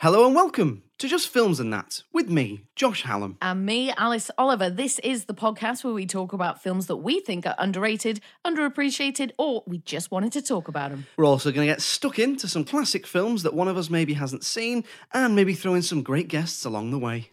Hello and welcome to Just Films and That with me, Josh Hallam. And me, Alice Oliver. This is the podcast where we talk about films that we think are underrated, underappreciated, or we just wanted to talk about them. We're also going to get stuck into some classic films that one of us maybe hasn't seen and maybe throw in some great guests along the way.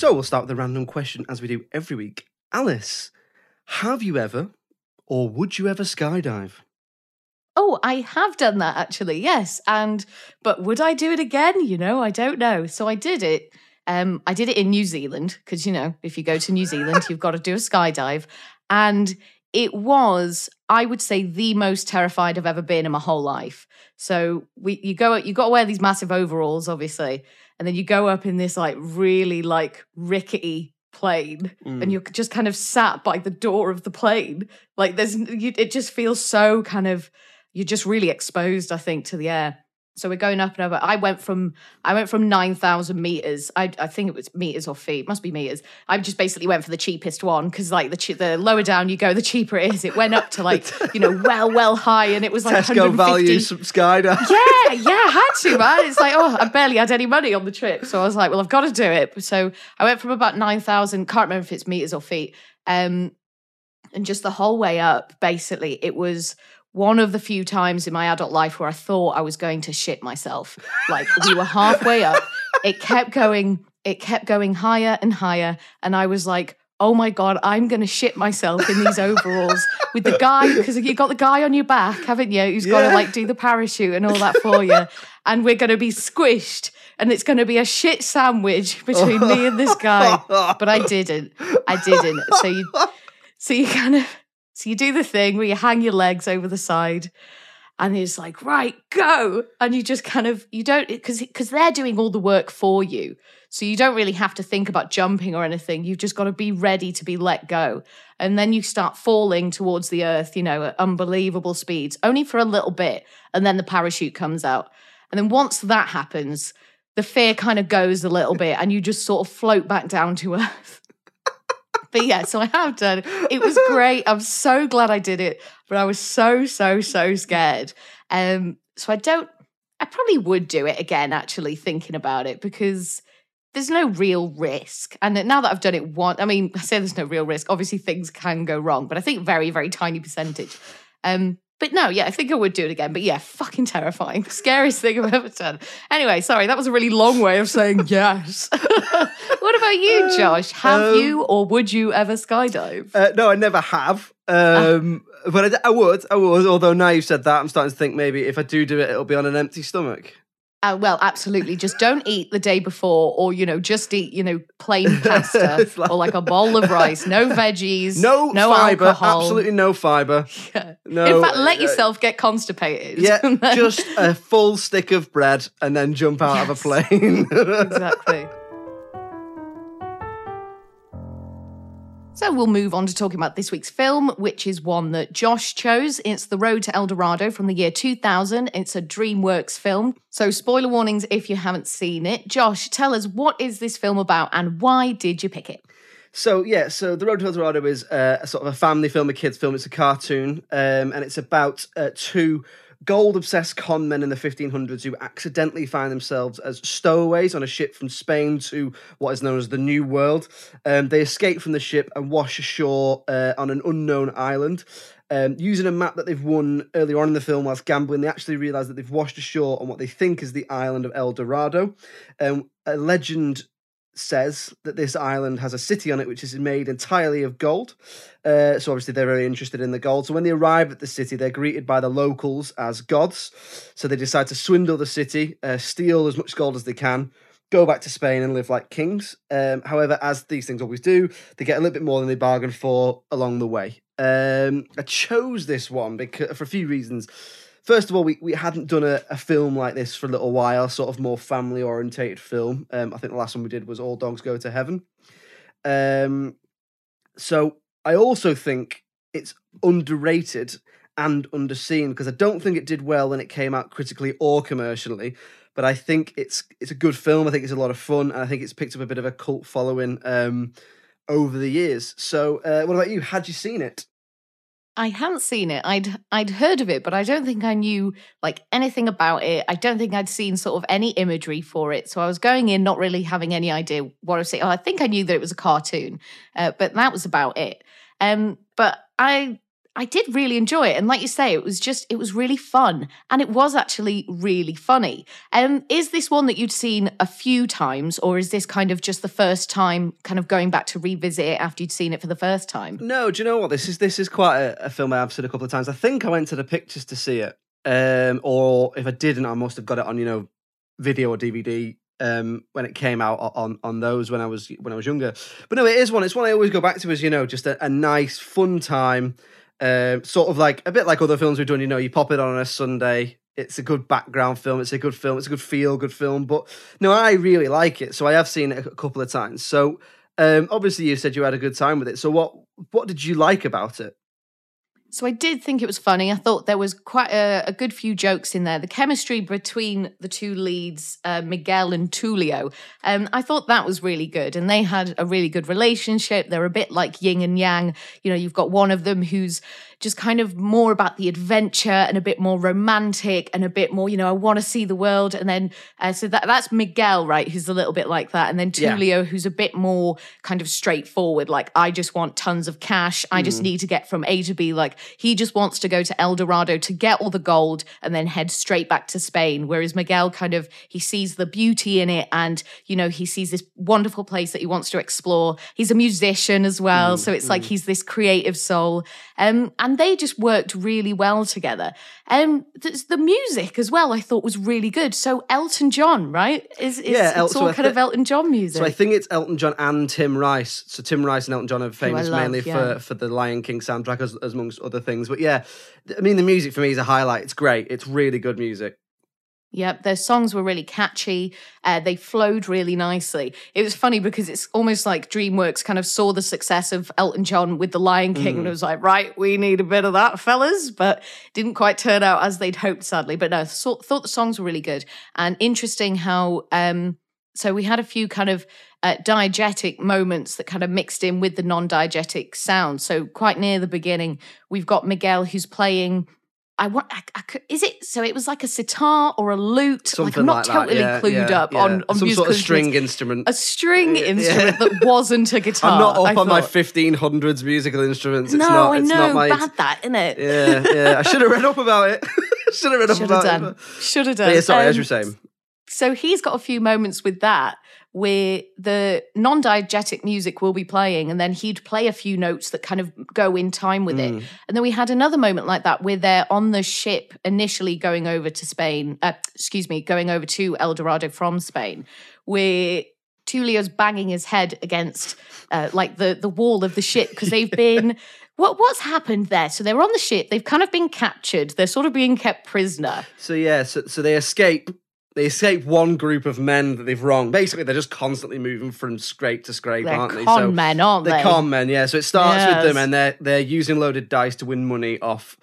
So we'll start with a random question as we do every week. Alice, have you ever or would you ever skydive? Oh, I have done that actually, yes. And but would I do it again? You know, I don't know. So I did it. Um, I did it in New Zealand because you know, if you go to New Zealand, you've got to do a skydive. And it was, I would say, the most terrified I've ever been in my whole life. So we you go you got to wear these massive overalls, obviously, and then you go up in this like really like rickety plane and mm. you're just kind of sat by the door of the plane. Like there's you, it just feels so kind of you're just really exposed i think to the air so we're going up and over i went from i went from 9000 meters I, I think it was meters or feet must be meters i just basically went for the cheapest one because like the che- the lower down you go the cheaper it is it went up to like you know well well high and it was like Tesco 150 value some skydive. yeah, yeah, I had to, man. It's like, oh, I barely had any money on the trip. So I was like, well, I've got to do it. So I went from about 9,000, can't remember if it's meters or feet. Um, and just the whole way up, basically, it was one of the few times in my adult life where I thought I was going to shit myself. Like we were halfway up. It kept going, it kept going higher and higher. And I was like, oh my God, I'm going to shit myself in these overalls with the guy, because you got the guy on your back, haven't you? Who's got to like do the parachute and all that for you. And we're going to be squished and it's going to be a shit sandwich between me and this guy. But I didn't. I didn't. So you, so you kind of, so you do the thing where you hang your legs over the side and it's like, right, go. And you just kind of, you don't, because because they're doing all the work for you. So you don't really have to think about jumping or anything. You've just got to be ready to be let go. And then you start falling towards the earth, you know, at unbelievable speeds, only for a little bit. And then the parachute comes out. And then once that happens, the fear kind of goes a little bit and you just sort of float back down to earth. But yeah, so I have done. It was great. I'm so glad I did it, but I was so so so scared. Um, so I don't. I probably would do it again. Actually, thinking about it because there's no real risk. And now that I've done it once, I mean, I say there's no real risk. Obviously, things can go wrong, but I think very very tiny percentage. Um, but no, yeah, I think I would do it again. But yeah, fucking terrifying. Scariest thing I've ever done. Anyway, sorry, that was a really long way of saying yes. what about you, Josh? Have Um, you or would you ever skydive? Uh, no, I never have. Um, but I, I would, I would. Although now you've said that, I'm starting to think maybe if I do do it, it'll be on an empty stomach. Uh, well, absolutely. Just don't eat the day before, or you know, just eat you know plain pasta like- or like a bowl of rice, no veggies, No, no fiber, alcohol. absolutely no fiber. Yeah. No. In fact, let uh, yourself get constipated. Yeah, then- just a full stick of bread and then jump out of a plane. exactly. So we'll move on to talking about this week's film, which is one that Josh chose. It's The Road to El Dorado from the year 2000. It's a DreamWorks film. So spoiler warnings if you haven't seen it. Josh, tell us what is this film about and why did you pick it? So yeah, so the Road to El Dorado is uh, a sort of a family film, a kids film. It's a cartoon, um, and it's about uh, two gold-obsessed con men in the 1500s who accidentally find themselves as stowaways on a ship from Spain to what is known as the New World. Um, they escape from the ship and wash ashore uh, on an unknown island. Um, using a map that they've won earlier on in the film whilst gambling, they actually realise that they've washed ashore on what they think is the island of El Dorado. Um, a legend says that this island has a city on it which is made entirely of gold. Uh, so obviously they're very interested in the gold. So when they arrive at the city, they're greeted by the locals as gods. So they decide to swindle the city, uh, steal as much gold as they can. Go back to Spain and live like kings. Um, however, as these things always do, they get a little bit more than they bargained for along the way. Um, I chose this one because for a few reasons. First of all, we, we hadn't done a, a film like this for a little while, sort of more family orientated film. Um, I think the last one we did was All Dogs Go to Heaven. Um, so I also think it's underrated and underseen because I don't think it did well when it came out critically or commercially. But I think it's it's a good film. I think it's a lot of fun, and I think it's picked up a bit of a cult following um, over the years. So, uh, what about you? Had you seen it? I hadn't seen it. I'd I'd heard of it, but I don't think I knew like anything about it. I don't think I'd seen sort of any imagery for it. So I was going in not really having any idea what I was saying. Oh, I think I knew that it was a cartoon, uh, but that was about it. Um, but I I did really enjoy it, and like you say, it was just it was really fun, and it was actually really funny. Um, is this one that you'd seen a few times, or is this kind of just the first time, kind of going back to revisit it after you'd seen it for the first time? No, do you know what this is? This is quite a, a film I've seen a couple of times. I think I went to the pictures to see it, um, or if I didn't, I must have got it on you know video or DVD um, when it came out on on those when I was when I was younger. But no, it is one. It's one I always go back to as you know, just a, a nice fun time. Um, sort of like a bit like other films we've done. You know, you pop it on a Sunday. It's a good background film. It's a good film. It's a good feel good film. But no, I really like it. So I have seen it a couple of times. So um, obviously, you said you had a good time with it. So what what did you like about it? So I did think it was funny. I thought there was quite a, a good few jokes in there. The chemistry between the two leads, uh, Miguel and Tulio, um, I thought that was really good. And they had a really good relationship. They're a bit like yin and yang. You know, you've got one of them who's just kind of more about the adventure and a bit more romantic and a bit more, you know, I want to see the world. And then, uh, so that, that's Miguel, right? Who's a little bit like that. And then Yeah. Who's a bit more kind of straightforward. Like, I just want tons of cash. I just need to get from A to B. Like, he just wants to go to El Dorado to get all the gold and then head straight back to Spain. Whereas Miguel kind of, he sees the beauty in it and, you know, he sees this wonderful place that he wants to explore. He's a musician as well. so it's like he's this creative soul. Um, and they just worked really well together. And the, the music as well, I thought was really good. So Elton John, right? Is, is Yeah, El- it's all I kind of Elton John music. So I think it's Elton John and Tim Rice. So Tim Rice and Elton John are famous love, mainly yeah. for, for the Lion King soundtrack, as, as amongst other things. But yeah, I mean, the music for me is a highlight. It's great. It's really good music. Yep, their songs were really catchy. Uh, they flowed really nicely. It was funny because it's almost like DreamWorks kind of saw the success of Elton John with The Lion King and was like, right, we need a bit of that, fellas. But didn't quite turn out as they'd hoped, sadly. But no, so, thought the songs were really good and interesting. How um, so we had a few kind of uh, diegetic moments that kind of mixed in with the non-diegetic sound. So quite near the beginning, we've got Miguel who's playing. I want. I, I could, is it so? It was like a sitar or a lute. like Something I'm not like that, totally yeah, clued yeah, up yeah. on on Some sort of string instruments. instrument. A string instrument that wasn't a guitar. I'm not up I on my 1500s musical instruments. It's no, not, I know. not my. Bad that, isn't it? Yeah, yeah. I should have read up about it. should have read up about it. Should have about done. it. Should have But done. yeah, sorry, as Um, you were saying. so he's got a few moments with that where the non-diegetic music will be playing and then he'd play a few notes that kind of go in time with Mm. it and then we had another moment like that where they're on the ship initially going over to spain uh, excuse me going over to el dorado from spain where tulio's banging his head against uh, like the the wall of the ship because they've been what what's happened there so they're on the ship they've kind of been captured they're sort of being kept prisoner So yeah, so, so they escape. They escape one group of men that they've wronged. Basically, they're just constantly moving from scrape to scrape, They're aren't they? con men, aren't they? They're they? con men, yeah. So it starts with them, and they're they're using loaded dice to win money off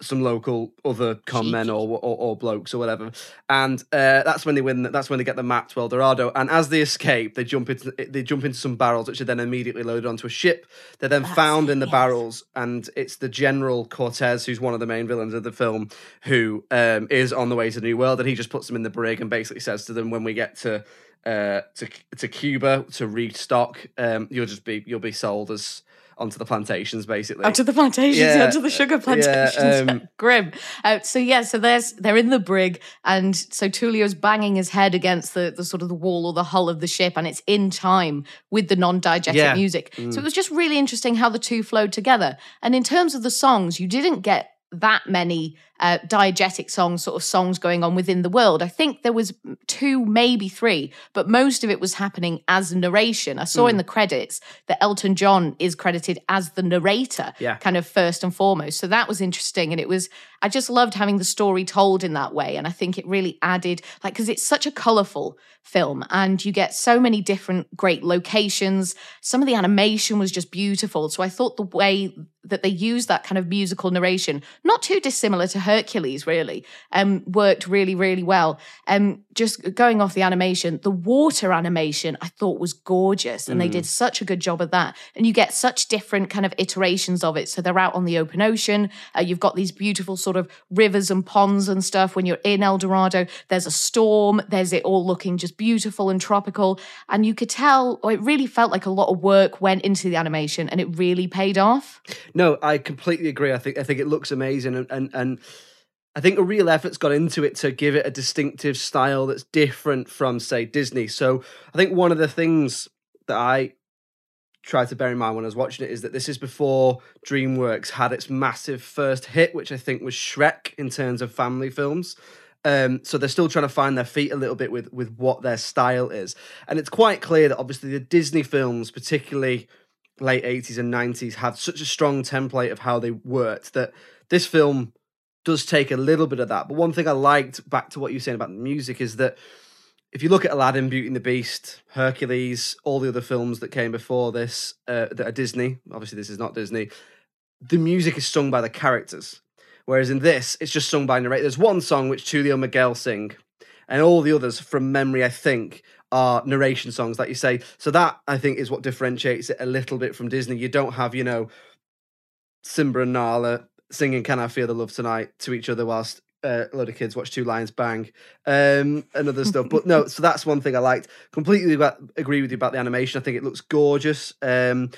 some local other con men or, or or blokes or whatever, and uh, that's when they win. That's when they get the map to El Dorado. And as they escape, they jump into they jump into some barrels, which are then immediately loaded onto a ship. They're then found in the barrels, and it's the General Cortez, who's one of the main villains of the film, who um, is on the way to the New World, and he just puts them in the brig and basically says to them, "When we get to uh, to to Cuba to restock, um, you'll just be you'll be sold as." Onto the plantations, basically. Onto the plantations, Yeah, onto the sugar plantations. um, Grim. Uh, so yeah, so there's they're in the brig, and so Tulio's banging his head against the, the sort of the wall or the hull of the ship, and it's in time with the non-diegetic Yeah. music. Mm. So it was just really interesting how the two flowed together. And in terms of the songs, you didn't get that many uh, diegetic songs, sort of songs going on within the world. I think there was two, maybe three, but most of it was happening as narration. I saw in Mm. the credits that Elton John is credited as the narrator, Yeah. kind of first and foremost. So that was interesting, and it was. I just loved having the story told in that way, and I think it really added, like, because it's such a colorful film, and you get so many different great locations. Some of the animation was just beautiful. So I thought the way that they used that kind of musical narration, not too dissimilar to Hercules, really, um, worked really, really well. Um, just going off the animation, the water animation I thought was gorgeous, and they Mm. did such a good job of that. And you get such different kind of iterations of it. So they're out on the open ocean. Uh, you've got these beautiful sort of rivers and ponds and stuff. When you're in El Dorado, there's a storm. There's it all looking just beautiful and tropical, and you could tell. Or it really felt like a lot of work went into the animation, and it really paid off. No, I completely agree. I think I think it looks amazing, and and, and I think a real effort's gone into it to give it a distinctive style that's different from, say, Disney. So I think one of the things that I tried to bear in mind when I was watching it is that this is before DreamWorks had its massive first hit, which I think was Shrek in terms of family films. Um, so they're still trying to find their feet a little bit with with what their style is, and it's quite clear that obviously the Disney films, particularly late 80s and 90s had such a strong template of how they worked that this film does take a little bit of that. But one thing I liked back to what you were saying about the music is that if you look at Aladdin, Beauty and the Beast, Hercules, all the other films that came before this uh, that are Disney, obviously this is not Disney, the music is sung by the characters. Whereas in this, it's just sung by narrator. There's one song which Tulio Miguel sing, and all the others from memory, I think, are narration songs, like you say. So that I think is what differentiates it a little bit from Disney. You don't have, you know, Simba and Nala singing "Can I Feel the Love Tonight" to each other whilst uh, a load of kids watch Two Lions Bang um, and other stuff. But no, so that's one thing I liked. Completely about, agree with you about the animation. I think it looks gorgeous. Um,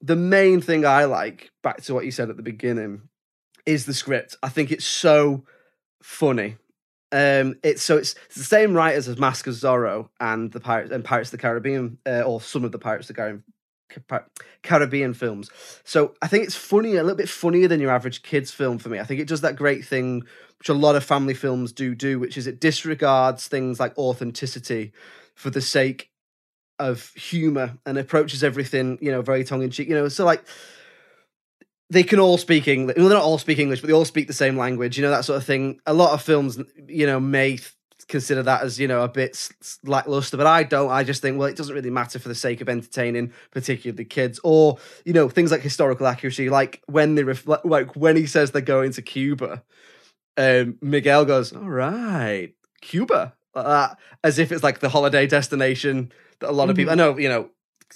the main thing I like, back to what you said at the beginning, is the script. I think it's so funny. Um, it's so it's, it's the same writers as Mask of Zorro and the Pirates and Pirates of the Caribbean, uh, or some of the Pirates of the Caribbean. Caribbean films. So I think it's funny, a little bit funnier than your average kids film for me. I think it does that great thing which a lot of family films do do, which is it disregards things like authenticity for the sake of humor and approaches everything, you know, very tongue in cheek. You know, so like they can all speak English. Well, they're not all speak English, but they all speak the same language. You know that sort of thing. A lot of films, you know, may consider that as you know a bit lackluster, but I don't. I just think well, it doesn't really matter for the sake of entertaining, particularly kids, or you know things like historical accuracy, like when they reflect, like when he says they're going to Cuba. Um, Miguel goes, "All right, Cuba," like that, as if it's like the holiday destination that a lot of people. I know, you know,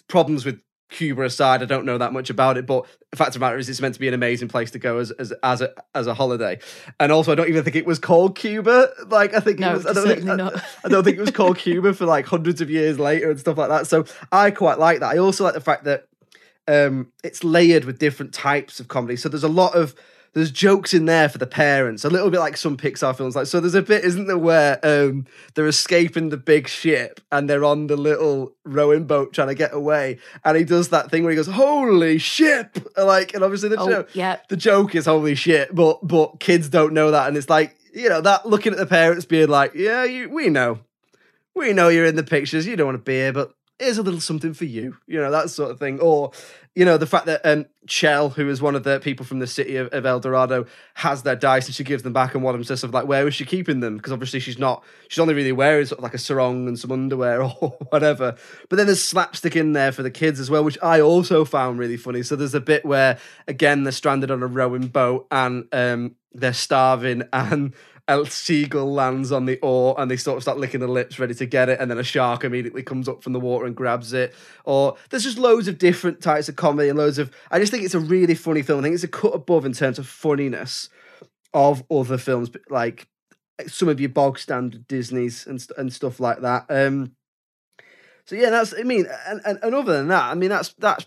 problems with Cuba aside, I don't know that much about it, but the fact of the matter is, it's meant to be an amazing place to go as as as a as a holiday. And also, I don't even think it was called Cuba. Like, I think No, it was. I don't think, I. I don't think it was called Cuba for like hundreds of years later and stuff like that. So I quite like that. I also like the fact that um, it's layered with different types of comedy. So there's a lot of there's jokes in there for the parents, a little bit like some Pixar films. Like so, there's a bit, isn't there, where um, they're escaping the big ship and they're on the little rowing boat trying to get away, and he does that thing where he goes, "Holy ship!" Like, and obviously the Oh, joke, yeah. the joke is "Holy shit," but but kids don't know that, and it's like you know that looking at the parents being like, "Yeah, you, we know, we know you're in the pictures. You don't want to be here, but." Here's a little something for you, you know, that sort of thing. Or you know, the fact that um, Chel, who is one of the people from the city of, of El Dorado, has their dice and she gives them back, and one of them says something like, "Where was she keeping them?" Because obviously she's not, she's only really wearing sort of like a sarong and some underwear or whatever. But then there's slapstick in there for the kids as well, which I also found really funny. So there's a bit where again they're stranded on a rowing boat and um, they're starving and a seagull lands on the oar and they sort of start licking their lips ready to get it and then a shark immediately comes up from the water and grabs it. Or there's just loads of different types of comedy and loads of i just think it's a really funny film. I think it's a cut above in terms of funniness of other films like some of your bog standard disneys and, and stuff like that. Um so yeah that's i mean and, and, and other than that i mean that's that's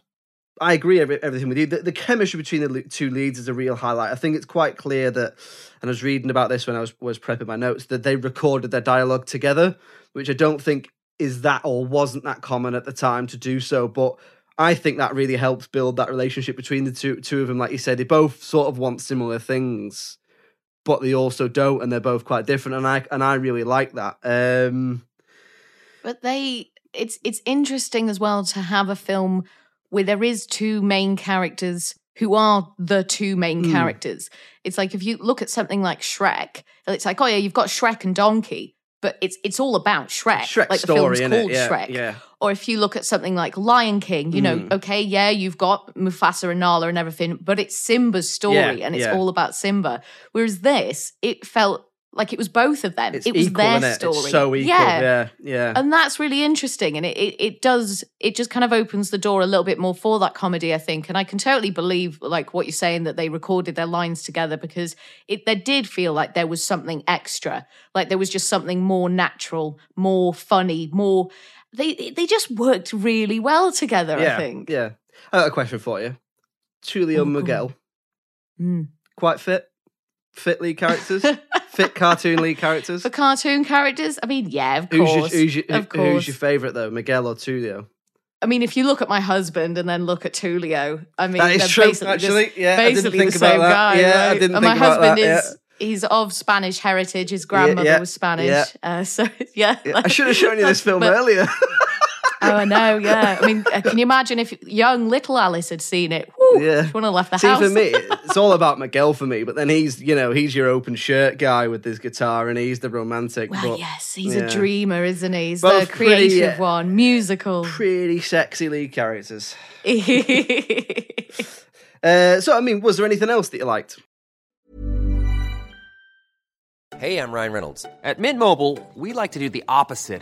I agree every, everything with you. The, the, chemistry between the two leads is a real highlight. I think it's quite clear that, and I was reading about this when I was was prepping my notes, that they recorded their dialogue together, which I don't think is that or wasn't that common at the time to do so. But I think that really helps build that relationship between the two two of them. Like you said, they both sort of want similar things, but they also don't, and they're both quite different. And I and I really like that. Um, but they, it's it's interesting as well to have a film where there is two main characters who are the two main mm. characters. It's like if you look at something like Shrek, it's like, oh yeah, you've got Shrek and Donkey, but it's it's all about Shrek. Shrek like story, the film's called yeah, Shrek. Yeah. Or if you look at something like Lion King, you know, mm. okay, yeah, you've got Mufasa and Nala and everything, but it's Simba's story yeah, and it's all about Simba. Whereas this, it felt like it was both of them. It's it was equal, their it? story. It's so equal. Yeah. yeah, yeah. And that's really interesting. And it, it, it does, it just kind of opens the door a little bit more for that comedy, I think. And I can totally believe like what you're saying that they recorded their lines together because it there did feel like there was something extra. Like there was just something more natural, more funny, more they they just worked really well together, yeah, I think. Yeah. I got a question for you. Tulio Oh, Miguel. Mm. Quite fit? Fit lead characters? fit cartoon lead characters? For cartoon characters, I mean, yeah, of Who's your, course. who's, your, of course. who's your favourite though, Miguel or Tulio? I mean, if you look at my husband and then look at Tulio, I mean, That is true, basically actually. just, Yeah, I didn't basically think the about same that. guy. Yeah, I didn't and my husband that, is he's of Spanish heritage. His grandmother yeah, was Spanish, yeah. uh, so yeah. Yeah, I should have shown you this film But- earlier. Oh, I know. Yeah, I mean, uh, can you imagine if young little Alice had seen it? Whew, Yeah. she wouldn't have left the See, house. for me, it's all about Miguel for me. But then he's, you know, he's your open shirt guy with his guitar, and he's the romantic. well, but yes, he's yeah. a dreamer, isn't he? He's Both the pretty, creative uh, one, musical. pretty sexy lead characters. Uh, so, I mean, was there anything else that you liked? Hey, I'm Ryan Reynolds. At Mint Mobile, we like to do the opposite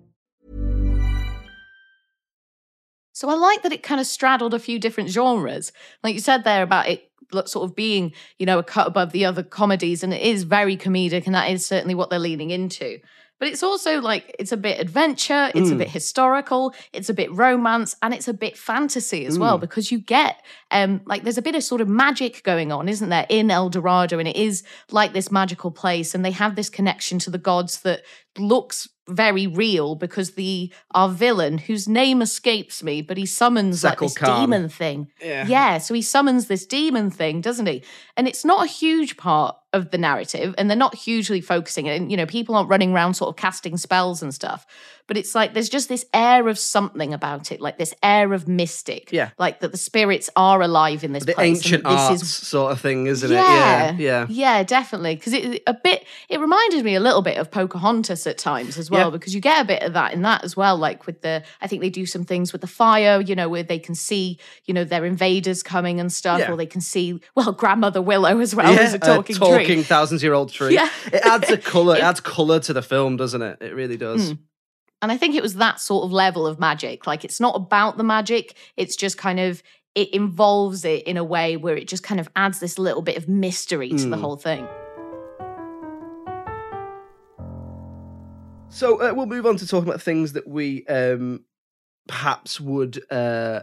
So I like that it kind of straddled a few different genres. Like you said there about it sort of being, you know, a cut above the other comedies, and it is very comedic, and that is certainly what they're leaning into. But it's also like it's a bit adventure, it's a Mm. bit historical, it's a bit romance, and it's a bit fantasy as well Mm. because you get um like there's a bit of sort of magic going on, isn't there, in El Dorado, and it is like this magical place, and they have this connection to the gods that looks very real because the our villain whose name escapes me but he summons like this Khan. demon thing Yeah. yeah so he summons this demon thing doesn't he and it's not a huge part of the narrative and they're not hugely focusing and you know people aren't running around sort of casting spells and stuff but it's like there's just this air of something about it like this air of mystic Yeah. like that the spirits are alive in this the place ancient this arts is sort of thing, isn't yeah, it? Yeah, yeah. yeah, definitely. Because it a bit, it reminded me a little bit of Pocahontas at times as well. Yeah. Because you get a bit of that in that as well. Like with the, I think they do some things with the fire, you know, where they can see, you know, their invaders coming and stuff, Yeah. or they can see, well, Grandmother Willow as well as a talking, talking tree. thousands-year-old tree. Yeah. it adds a color. It It- adds color to the film, doesn't it? It really does. Hmm. And I think it was that sort of level of magic. Like it's not about the magic, it's just kind of it involves it in a way where it just kind of adds this little bit of mystery to the Mm. whole thing. So uh, we'll move on to talking about things that we um, perhaps would uh,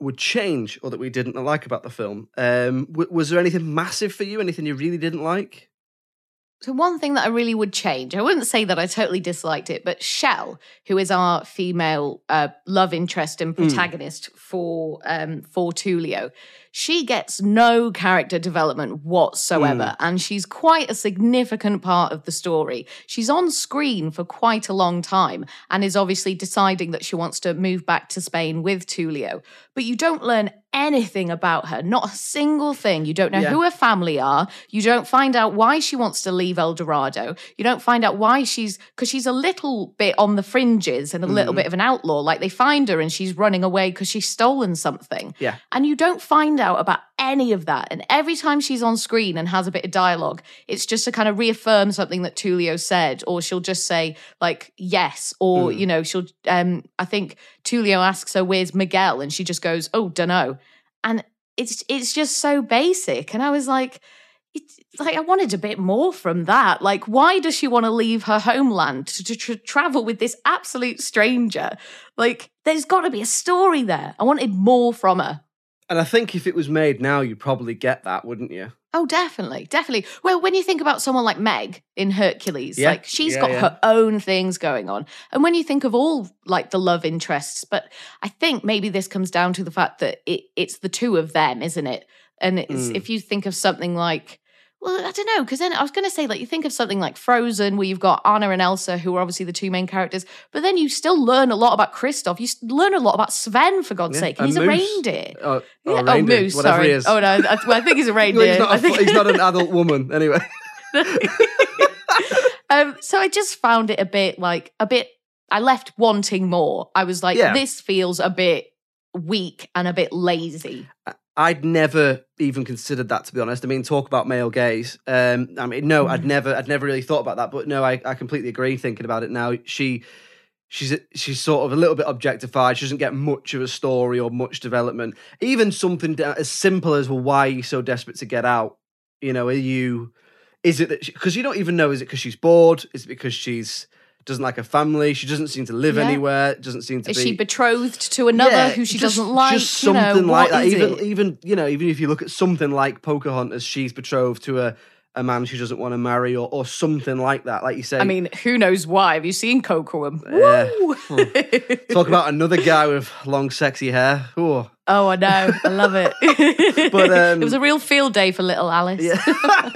would change or that we didn't like about the film. Um, w- was there anything massive for you? Anything you really didn't like? So one thing that I really would change, I wouldn't say that I totally disliked it, but Chel, who is our female uh, love interest and Mm. protagonist for um, for Tulio, she gets no character development whatsoever, Mm. and she's quite a significant part of the story. She's on screen for quite a long time, and is obviously deciding that she wants to move back to Spain with Tulio. But you don't learn anything about her, not a single thing. You don't know Yeah. who her family are. You don't find out why she wants to leave El Dorado. You don't find out why she's because she's a little bit on the fringes and a little Mhm. bit of an outlaw. Like they find her and she's running away because she's stolen something. Yeah. And you don't find out about any of that. And every time she's on screen and has a bit of dialogue, it's just to kind of reaffirm something that Tulio said, or she'll just say, like, yes, or, Mm. you know, she'll, um, I think Tulio asks her, where's Miguel? And she just goes, oh, dunno. And it's, it's just so basic. And I was like, it's like I wanted a bit more from that. Like, why does she want to leave her homeland to, to, to travel with this absolute stranger? Like, there's got to be a story there. I wanted more from her. And I think if it was made now, you'd probably get that, wouldn't you? Oh, definitely, definitely. Well, when you think about someone like Meg in Hercules, Yeah, like she's yeah, got yeah. her own things going on. And when you think of all like the love interests, but I think maybe this comes down to the fact that it, it's the two of them, isn't it? And it's, Mm. if you think of something like, well, I don't know, because then I was going to say, like, you think of something like Frozen, where you've got Anna and Elsa, who are obviously the two main characters, but then you still learn a lot about Kristoff. You learn a lot about Sven, for God's Yeah, sake. And he's a moose. reindeer. Oh, oh, Yeah, oh, moose, whatever sorry. he is. Oh, no, I, well, I think he's a reindeer. he's, not I a, think- he's not an adult woman, anyway. um, so I just found it a bit like a bit. I left wanting more. I was like, Yeah. this feels a bit weak and a bit lazy. I'd never even considered that to be honest. I mean, talk about male gaze. Um, I mean, no, Mm. I'd never, I'd never really thought about that. But no, I, I completely agree. Thinking about it now, she, she's, she's sort of a little bit objectified. She doesn't get much of a story or much development. Even something as simple as, well, why are you so desperate to get out? You know, are you? Is it that because you don't even know? Is it because she's bored? Is it because she's doesn't like her family? She doesn't seem to live Yeah. anywhere. Doesn't seem to Is be. she betrothed to another Yeah, who she just- doesn't like? Just you know, something like that. Even it? even you know, even if you look at something like Pocahontas, she's betrothed to a, a man she doesn't want to marry, or or something like that. Like you say, I mean, who knows why? Have you seen Coco? Yeah. Talk about another guy with long, sexy hair. Oh, Oh, I know. I love it. But, um, it was a real field day for little Alice. yeah.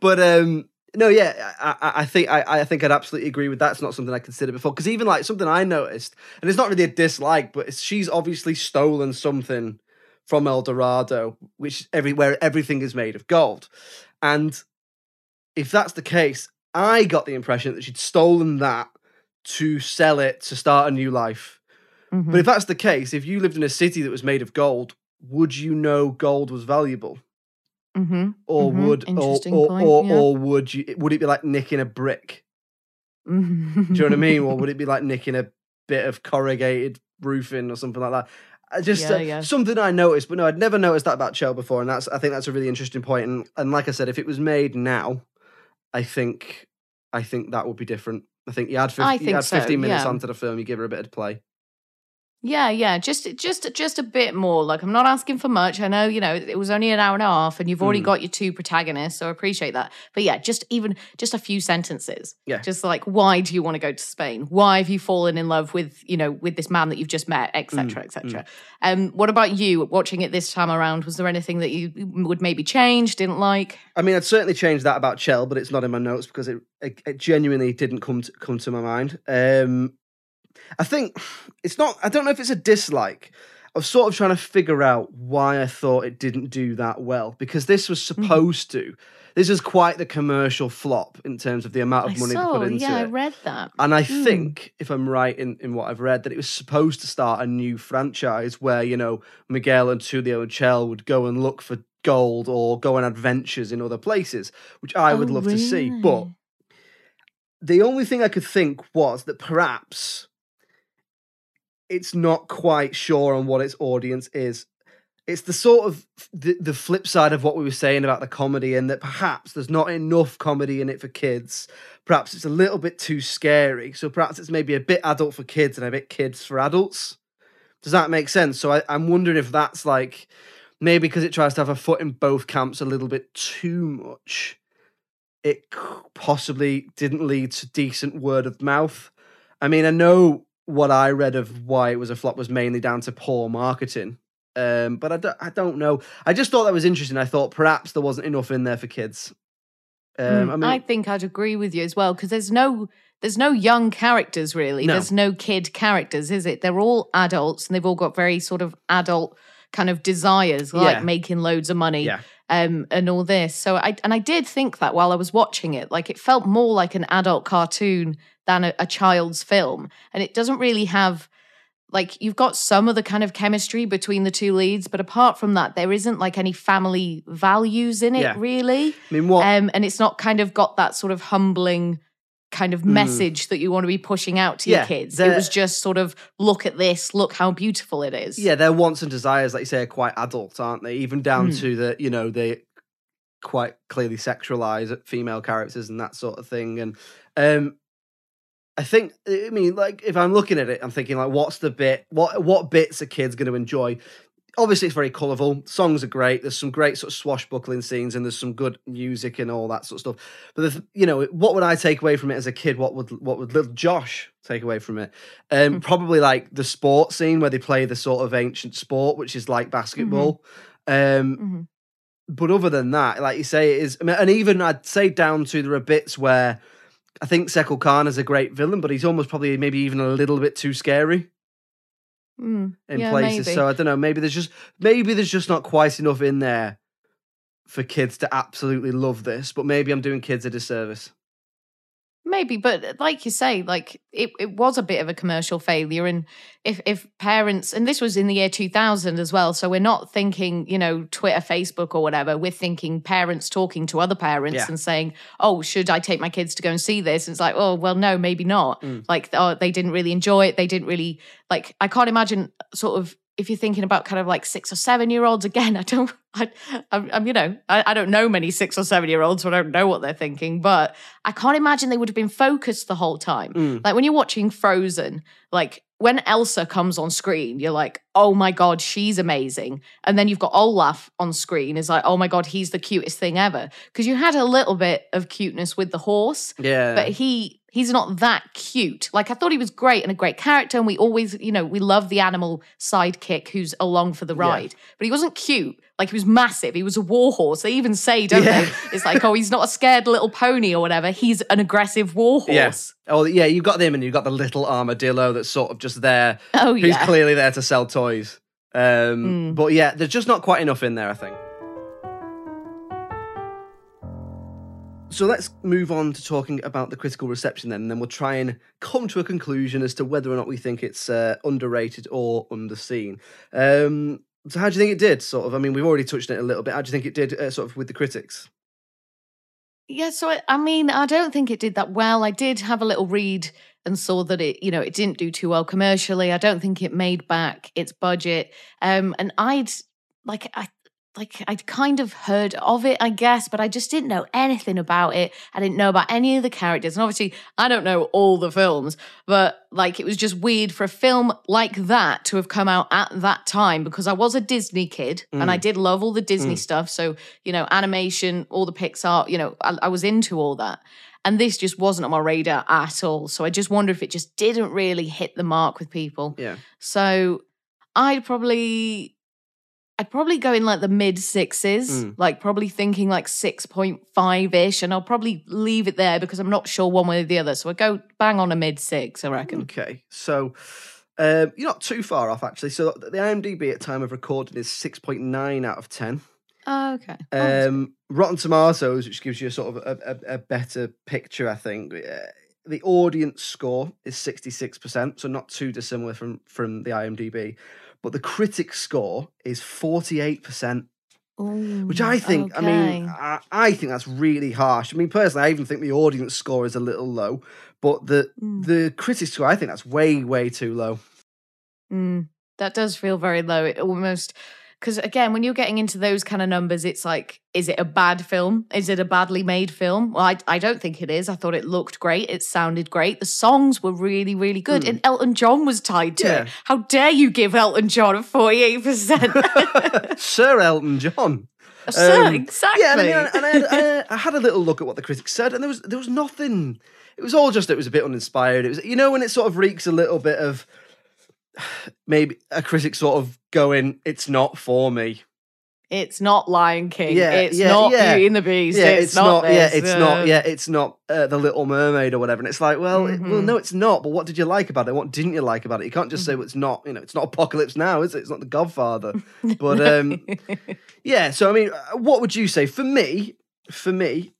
but um, no, yeah, I, I, think I, I think I'd absolutely agree with that. It's not something I considered before because even like something I noticed, and it's not really a dislike, but she's obviously stolen something from El Dorado, which everywhere everything is made of gold, and if that's the case, I got the impression that she'd stolen that to sell it to start a new life. Mhm. But if that's the case, if you lived in a city that was made of gold, would you know gold was valuable? Mhm, Or mhm. would or or, point, or, yeah. or would you would it be like nicking a brick? Do you know what I mean? Or would it be like nicking a bit of corrugated roofing or something like that? I just Yeah, uh, yeah. something I noticed, but no, I'd never noticed that about Chel before, and that's I think that's a really interesting point. And and like I said, if it was made now, I think I think that would be different. I think you add 50, I you add so, 15 minutes onto the film, you give her a bit of play. Yeah, yeah, just just just a bit more. Like I'm not asking for much. I know, you know, it was only an hour and a half and you've already got your two protagonists, so I appreciate that. But yeah, just even just a few sentences. Yeah. Just like why do you want to go to Spain? Why have you fallen in love with, you know, with this man that you've just met, etc., etc. Um what about you watching it this time around? Was there anything that you would maybe change, didn't like? I mean, I'd certainly change that about Chel, but it's not in my notes because it it, it genuinely didn't come to, come to my mind. Um, I think it's not. I don't know if it's a dislike. I was sort of trying to figure out why I thought it didn't do that well because this was Mm-hmm. supposed to. This was quite the commercial flop in terms of the amount of I money saw, they put into it. yeah, I read that. And I Mm. think, if I'm right in, in what I've read, that it was supposed to start a new franchise where, you know, Miguel and Tulio and Chel would go and look for gold or go on adventures in other places, which I would Oh, love to see. But the only thing I could think was that perhaps it's not quite sure on what its audience is. It's the sort of the, the flip side of what we were saying about the comedy, and that perhaps there's not enough comedy in it for kids. Perhaps it's a little bit too scary. So perhaps it's maybe a bit adult for kids and a bit kids for adults. Does that make sense? So I, I'm wondering if that's like maybe because it tries to have a foot in both camps a little bit too much. It possibly didn't lead to decent word of mouth. I mean, I know what I read of why it was a flop was mainly down to poor marketing. Um, but I don't, I don't know. I just thought that was interesting. I thought perhaps there wasn't enough in there for kids. Um, Mm, I mean, I think I'd agree with you as well because there's no there's no young characters really. No. There's no kid characters, is it? They're all adults and they've all got very sort of adult kind of desires, like Yeah. making loads of money. Yeah. Um, and all this. So I and I did think that while I was watching it, like it felt more like an adult cartoon than a, a child's film, and it doesn't really have like you've got some of the kind of chemistry between the two leads, but apart from that, there isn't like any family values in it Yeah. really. I mean, what? Um, and it's not kind of got that sort of humbling kind of message that you want to be pushing out to Mm. Yeah, your kids. It was just sort of look at this, look how beautiful it is. yeah, their wants and desires, like you say, are quite adult, aren't they? Even down Hmm. to the, you know, they quite clearly sexualize female characters and that sort of thing. And um, I think, I mean, like if I'm looking at it, I'm thinking like, what's the bit? What what bits are kids going to enjoy? Obviously, it's very colourful. Songs are great. There's some great sort of swashbuckling scenes, and there's some good music and all that sort of stuff. But the, you know, what would I take away from it as a kid? What would what would little Josh take away from it? Um, probably like the sport scene where they play the sort of ancient sport, which is like basketball. Um, Mhm. but other than that, like you say, it is, I mean, and even I'd say down to there are bits where I think Tzekel-Kan is a great villain, but he's almost probably maybe even a little bit too scary Mm, in yeah, places. maybe. So I don't know. Maybe there's just maybe there's just not quite enough in there for kids to absolutely love this. But maybe I'm doing kids a disservice. Maybe, but like you say, like it, it was a bit of a commercial failure. And if if parents and this was in the year 2000 as well, so we're not thinking, you know, Twitter, Facebook or whatever. We're thinking parents talking to other parents Yeah. and saying, Oh, should I take my kids to go and see this? And it's like, oh well, no, maybe not. Mm. Like oh, they didn't really enjoy it. They didn't really like I can't imagine sort of if you're thinking about kind of like six or seven year olds again, I don't, I, I'm, I'm you know, I, I don't know many six or seven year olds, so I don't know what they're thinking, but I can't imagine they would have been focused the whole time. Mm. Like when you're watching Frozen, like when Elsa comes on screen, you're like, oh my God, she's amazing. And then you've got Olaf on screen, is like, oh my God, he's the cutest thing ever. Because you had a little bit of cuteness with the horse, Yeah, but he he's not that cute. Like I thought he was great and a great character, and we always, you know, we love the animal sidekick who's along for the Yeah. ride. But he wasn't cute. Like he was massive. He was a warhorse. They even say, don't Yeah. they? It's like, oh, he's not a scared little pony or whatever. He's an aggressive war horse. Yes. Oh, yeah. You've got him, and you've got the little armadillo that's sort of just there. Oh who's yeah. clearly there to sell toys. Um, Mm. But yeah, there's just not quite enough in there, I think. So let's move on to talking about the critical reception then, and then we'll try and come to a conclusion as to whether or not we think it's uh, underrated or underseen. Um, so, how do you think it did? Sort of. I mean, we've already touched it a little bit. How do you think it did, uh, sort of, with the critics? Yeah, so I, I mean, I don't think it did that well. I did have a little read and saw that it, you know, it didn't do too well commercially. I don't think it made back its budget. Um, and I'd like I like I'd kind of heard of it, I guess, but I just didn't know anything about it. I didn't know about any of the characters. And obviously, I don't know all the films, but like it was just weird for a film like that to have come out at that time because I was a Disney kid and I mm. did love all the Disney mm. stuff. So, you know, animation, all the Pixar, you know, I, I was into all that. And this just wasn't on my radar at all. So I just wonder if it just didn't really hit the mark with people. Yeah. So I'd probably I'd probably go in like the mid sixes, Mm. like probably thinking like 6.5 ish, and I'll probably leave it there because I'm not sure one way or the other. So I go bang on a mid six, I reckon. Okay, so um, you're not too far off actually. So the IMDb at time of recording is six point nine out of ten. Oh, okay. Oh, Um, Rotten Tomatoes, which gives you a sort of a, a, a better picture, I think. Uh, the audience score is sixty six percent, so not too dissimilar from from the IMDb. But the critic score is forty eight percent, which I think, I mean. I, I think that's really harsh. I mean, personally, I even think the audience score is a little low, but the Mm. the critic score, I think that's way way too low. Mm, that does feel very low. It almost because again, when you're getting into those kind of numbers, it's like, is it a bad film? Is it a badly made film? Well, I, I don't think it is. I thought it looked great. It sounded great. The songs were really, really good. And Elton John was tied to. Yeah. it. How dare you give Elton John a 48%? Sir Elton John. Sir, Um, exactly. Yeah, and I, mean, and I, had, I, I had a little look at what the critics said, and there was there was nothing. It was all just it was a bit uninspired. It was you know when it sort of reeks a little bit of maybe a critic sort of going, "It's not for me." It's not Lion King. Yeah, it's yeah, not yeah. Beauty and the Beast. Yeah, it's, not, yeah, this, it's uh, not. Yeah, it's not uh, the Little Mermaid or whatever. And it's like, well, it- well, Mhm. no, it's not. But what did you like about it? What didn't you like about it? You can't just say Mm-hmm. well, it's not. You know, it's not Apocalypse Now, is it? It's not The Godfather. But um, yeah. So I mean, uh, what would you say for me? For me,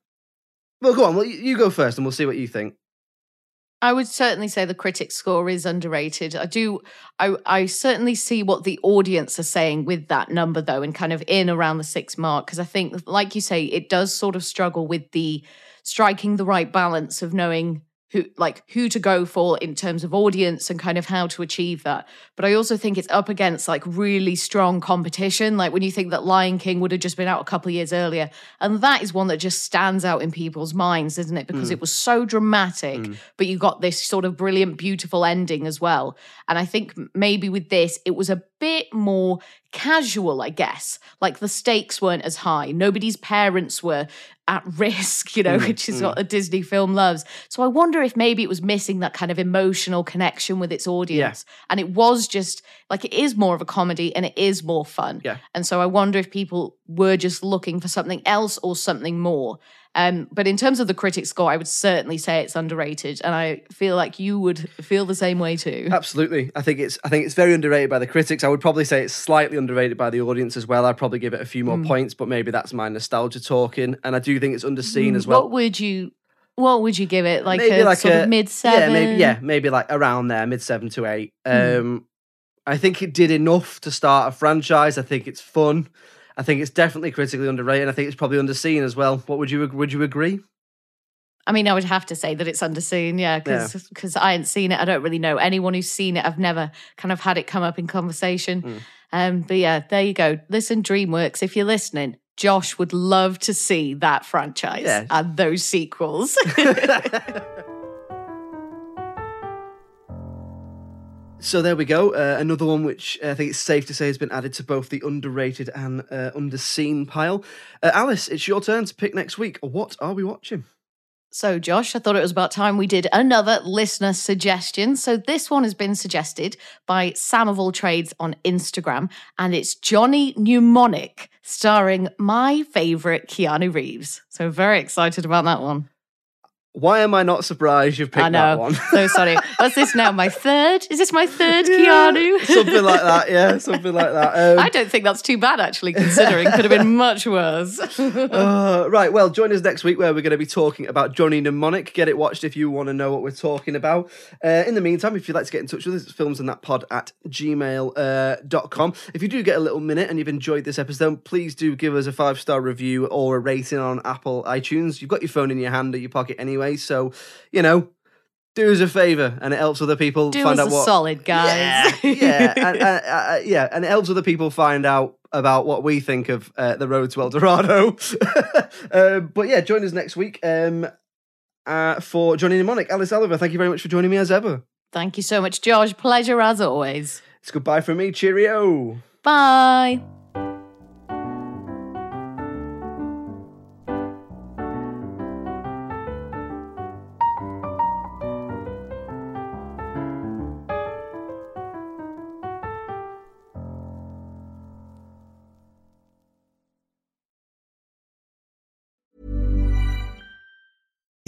well, go on. Well, you go first, and we'll see what you think. I would certainly say the critic score is underrated. I do, I, I certainly see what the audience are saying with that number, though, and kind of in around the six mark. Because I think, like you say, it does sort of struggle with the striking the right balance of knowing who, like, who to go for in terms of audience and kind of how to achieve that. But I also think it's up against like really strong competition. Like when you think that Lion King would have just been out a couple of years earlier, and that is one that just stands out in people's minds, isn't it? Because hmm. it was so dramatic, hmm. but you got this sort of brilliant, beautiful ending as well. And I think maybe with this, it was a bit more casual, I guess. Like the stakes weren't as high. Nobody's parents were at risk, you know, mm, which is mm. what a Disney film loves. So I wonder if maybe it was missing that kind of emotional connection with its audience. And it was just like it is more of a comedy and it is more fun. Yeah. And so I wonder if people were just looking for something else or something more. Um, but in terms of the critic score, I would certainly say it's underrated, and I feel like you would feel the same way too. Absolutely, I think it's I think it's very underrated by the critics. I would probably say it's slightly underrated by the audience as well. I'd probably give it a few more points, but maybe that's my nostalgia talking. And I do think it's underseen as well. What would you? What would you give it? Like maybe a like sort a of mid seven? Yeah, maybe yeah, maybe like around there, mid seven to eight. Um, I think it did enough to start a franchise. I think it's fun. I think it's definitely critically underrated. I think it's probably underseen as well. What would you would you agree? I mean, I would have to say that it's underseen, yeah, because I hadn't seen it. I don't really know anyone who's seen it. I've never kind of had it come up in conversation. Hmm. Um, but yeah, there you go. Listen, DreamWorks, if you're listening, Josh would love to see that franchise Yeah. and those sequels. So there we go. Uh, another one which I think it's safe to say has been added to both the underrated and uh, underseen pile. Uh, Alice, it's your turn to pick next week. What are we watching? So, Josh, I thought it was about time we did another listener suggestion. So, this one has been suggested by Sam of All Trades on Instagram, and it's Johnny Mnemonic, starring my favorite Keanu Reeves. So, very excited about that one. Why am I not surprised you've picked I that know. one? so sorry. What's this now? My third? Is this my third Keanu? something like that. Yeah, something like that. Um, I don't think that's too bad, actually, considering could have been much worse. Uh, right, well, join us next week where we're going to be talking about Johnny Mnemonic. Get it watched if you want to know what we're talking about. Uh, in the meantime, if you'd like to get in touch with us, it's filmsandthatpod at gmail.com. Uh, if you do get a little minute and you've enjoyed this episode, please do give us a five star review or a rating on Apple iTunes. You've got your phone in your hand or your pocket anyway, so, you know, do us a favor, and it helps other people Do find us out a what. solid, guys. Yeah, yeah, and, uh, uh, yeah, and it helps other people find out about what we think of uh, the road to El Dorado. uh, but yeah, join us next week um, uh, for Johnny Mnemonic. Alice Oliver, thank you very much for joining me as ever. Thank you so much, George. Pleasure as always. It's goodbye from me. Cheerio. Bye.